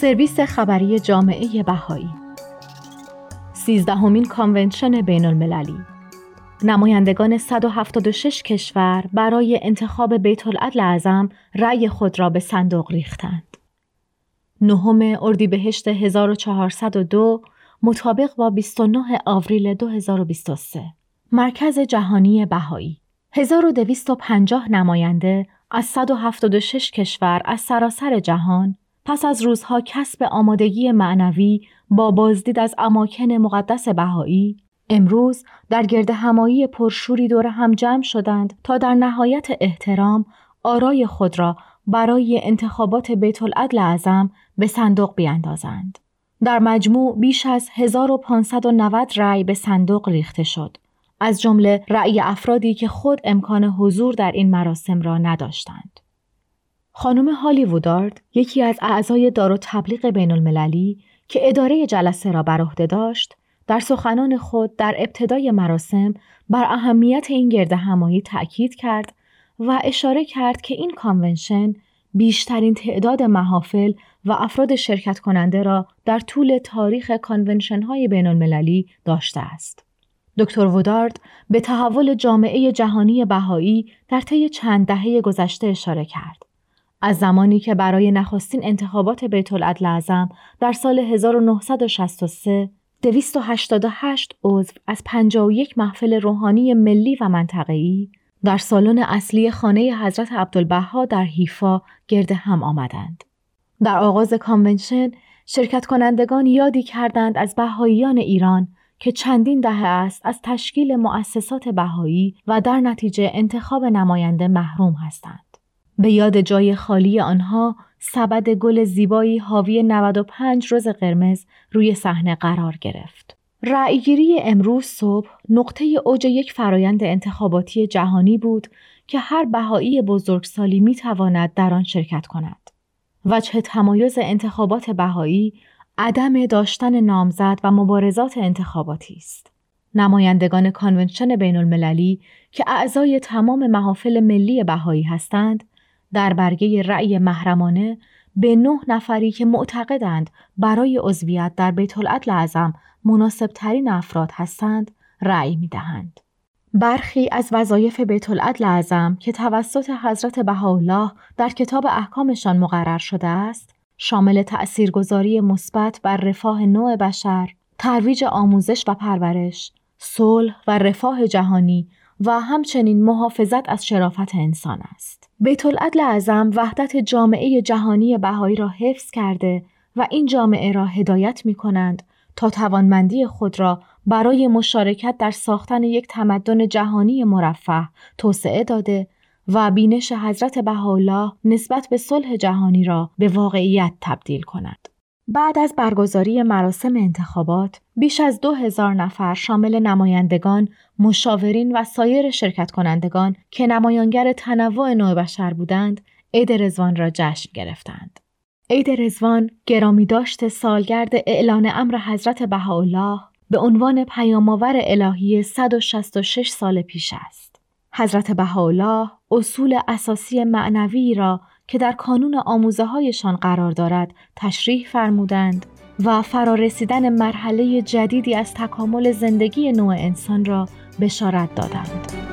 سرویس خبری جامعه بهایی. سیزدهمین کانونشن بین المللی نمایندگان 176 کشور برای انتخاب بیت العدل اعظم رأی خود را به صندوق ریختند. نهم اردیبهشت 1402 مطابق با 29 آوریل 2023 مرکز جهانی بهایی. 1250 نماینده از 176 کشور از سراسر جهان پس از روزها کسب آمادگی معنوی با بازدید از اماکن مقدس بهایی امروز در گرد همایی پرشوری دور هم جمع شدند تا در نهایت احترام آرای خود را برای انتخابات بیت العدل اعظم به صندوق بیاندازند. در مجموع بیش از 1590 رأی به صندوق ریخته شد. از جمله رأی افرادی که خود امکان حضور در این مراسم را نداشتند. خانم هالی وودارد یکی از اعضای دارالتبلیغ بین المللی که اداره جلسه را بر عهده داشت در سخنان خود در ابتدای مراسم بر اهمیت این گرد همایی تأکید کرد و اشاره کرد که این convention بیشترین تعداد محافل و افراد شرکت کننده را در طول تاریخ convention های بین المللی داشته است. دکتر وودارد به تحول جامعه جهانی بهایی در طی چند دهه گذشته اشاره کرد. از زمانی که برای نخستین انتخابات بیت العدل اعظم در سال 1963 288 عضو از 51 محفل روحانی ملی و منطقه‌ای در سالن اصلی خانه حضرت عبدالبها در حیفا گرد هم آمدند. در آغاز کانونشن شرکت کنندگان یادی کردند از بهاییان ایران که چندین دهه است از تشکیل مؤسسات بهایی و در نتیجه انتخاب نماینده محروم هستند. به یاد جای خالی آنها سبد گل زیبایی حاوی 95 روز قرمز روی صحنه قرار گرفت. رأیگیری امروز صبح نقطه اوج یک فرایند انتخاباتی جهانی بود که هر بهایی بزرگسالی می تواند در آن شرکت کند. وجه تمایز انتخابات بهایی عدم داشتن نامزد و مبارزات انتخاباتی است. نمایندگان کانونشن بین المللی که اعضای تمام محافل ملی بهایی هستند، در برگه رأی محرمانه به نه نفری که معتقدند برای عضویت در بیت اعظم مناسب ترین افراد هستند رأی می دهند. برخی از وظایف بیت اعظم که توسط حضرت بهاءالله در کتاب احکامشان مقرر شده است شامل تأثیرگذاری مثبت بر رفاه نوع بشر، ترویج آموزش و پرورش، صلح و رفاه جهانی و همچنین محافظت از شرافت انسان است. بیت العدل اعظم وحدت جامعه جهانی بهایی را حفظ کرده و این جامعه را هدایت می کنند تا توانمندی خود را برای مشارکت در ساختن یک تمدن جهانی مرفه توسعه داده و بینش حضرت بهاءالله نسبت به صلح جهانی را به واقعیت تبدیل کند. بعد از برگزاری مراسم انتخابات بیش از دو هزار نفر شامل نمایندگان، مشاورین و سایر شرکت کنندگان که نمایانگر تنوع نوع بشر بودند، عید رزوان را جشن گرفتند. عید رزوان گرامی داشت سالگرد اعلان امر حضرت بهاءالله به عنوان پیامآور الهی 166 سال پیش است. حضرت بهاءالله اصول اساسی معنوی را که در کانون آموزه هایشان قرار دارد تشریح فرمودند و فرارسیدن مرحله جدیدی از تکامل زندگی نوع انسان را بشارت دادند.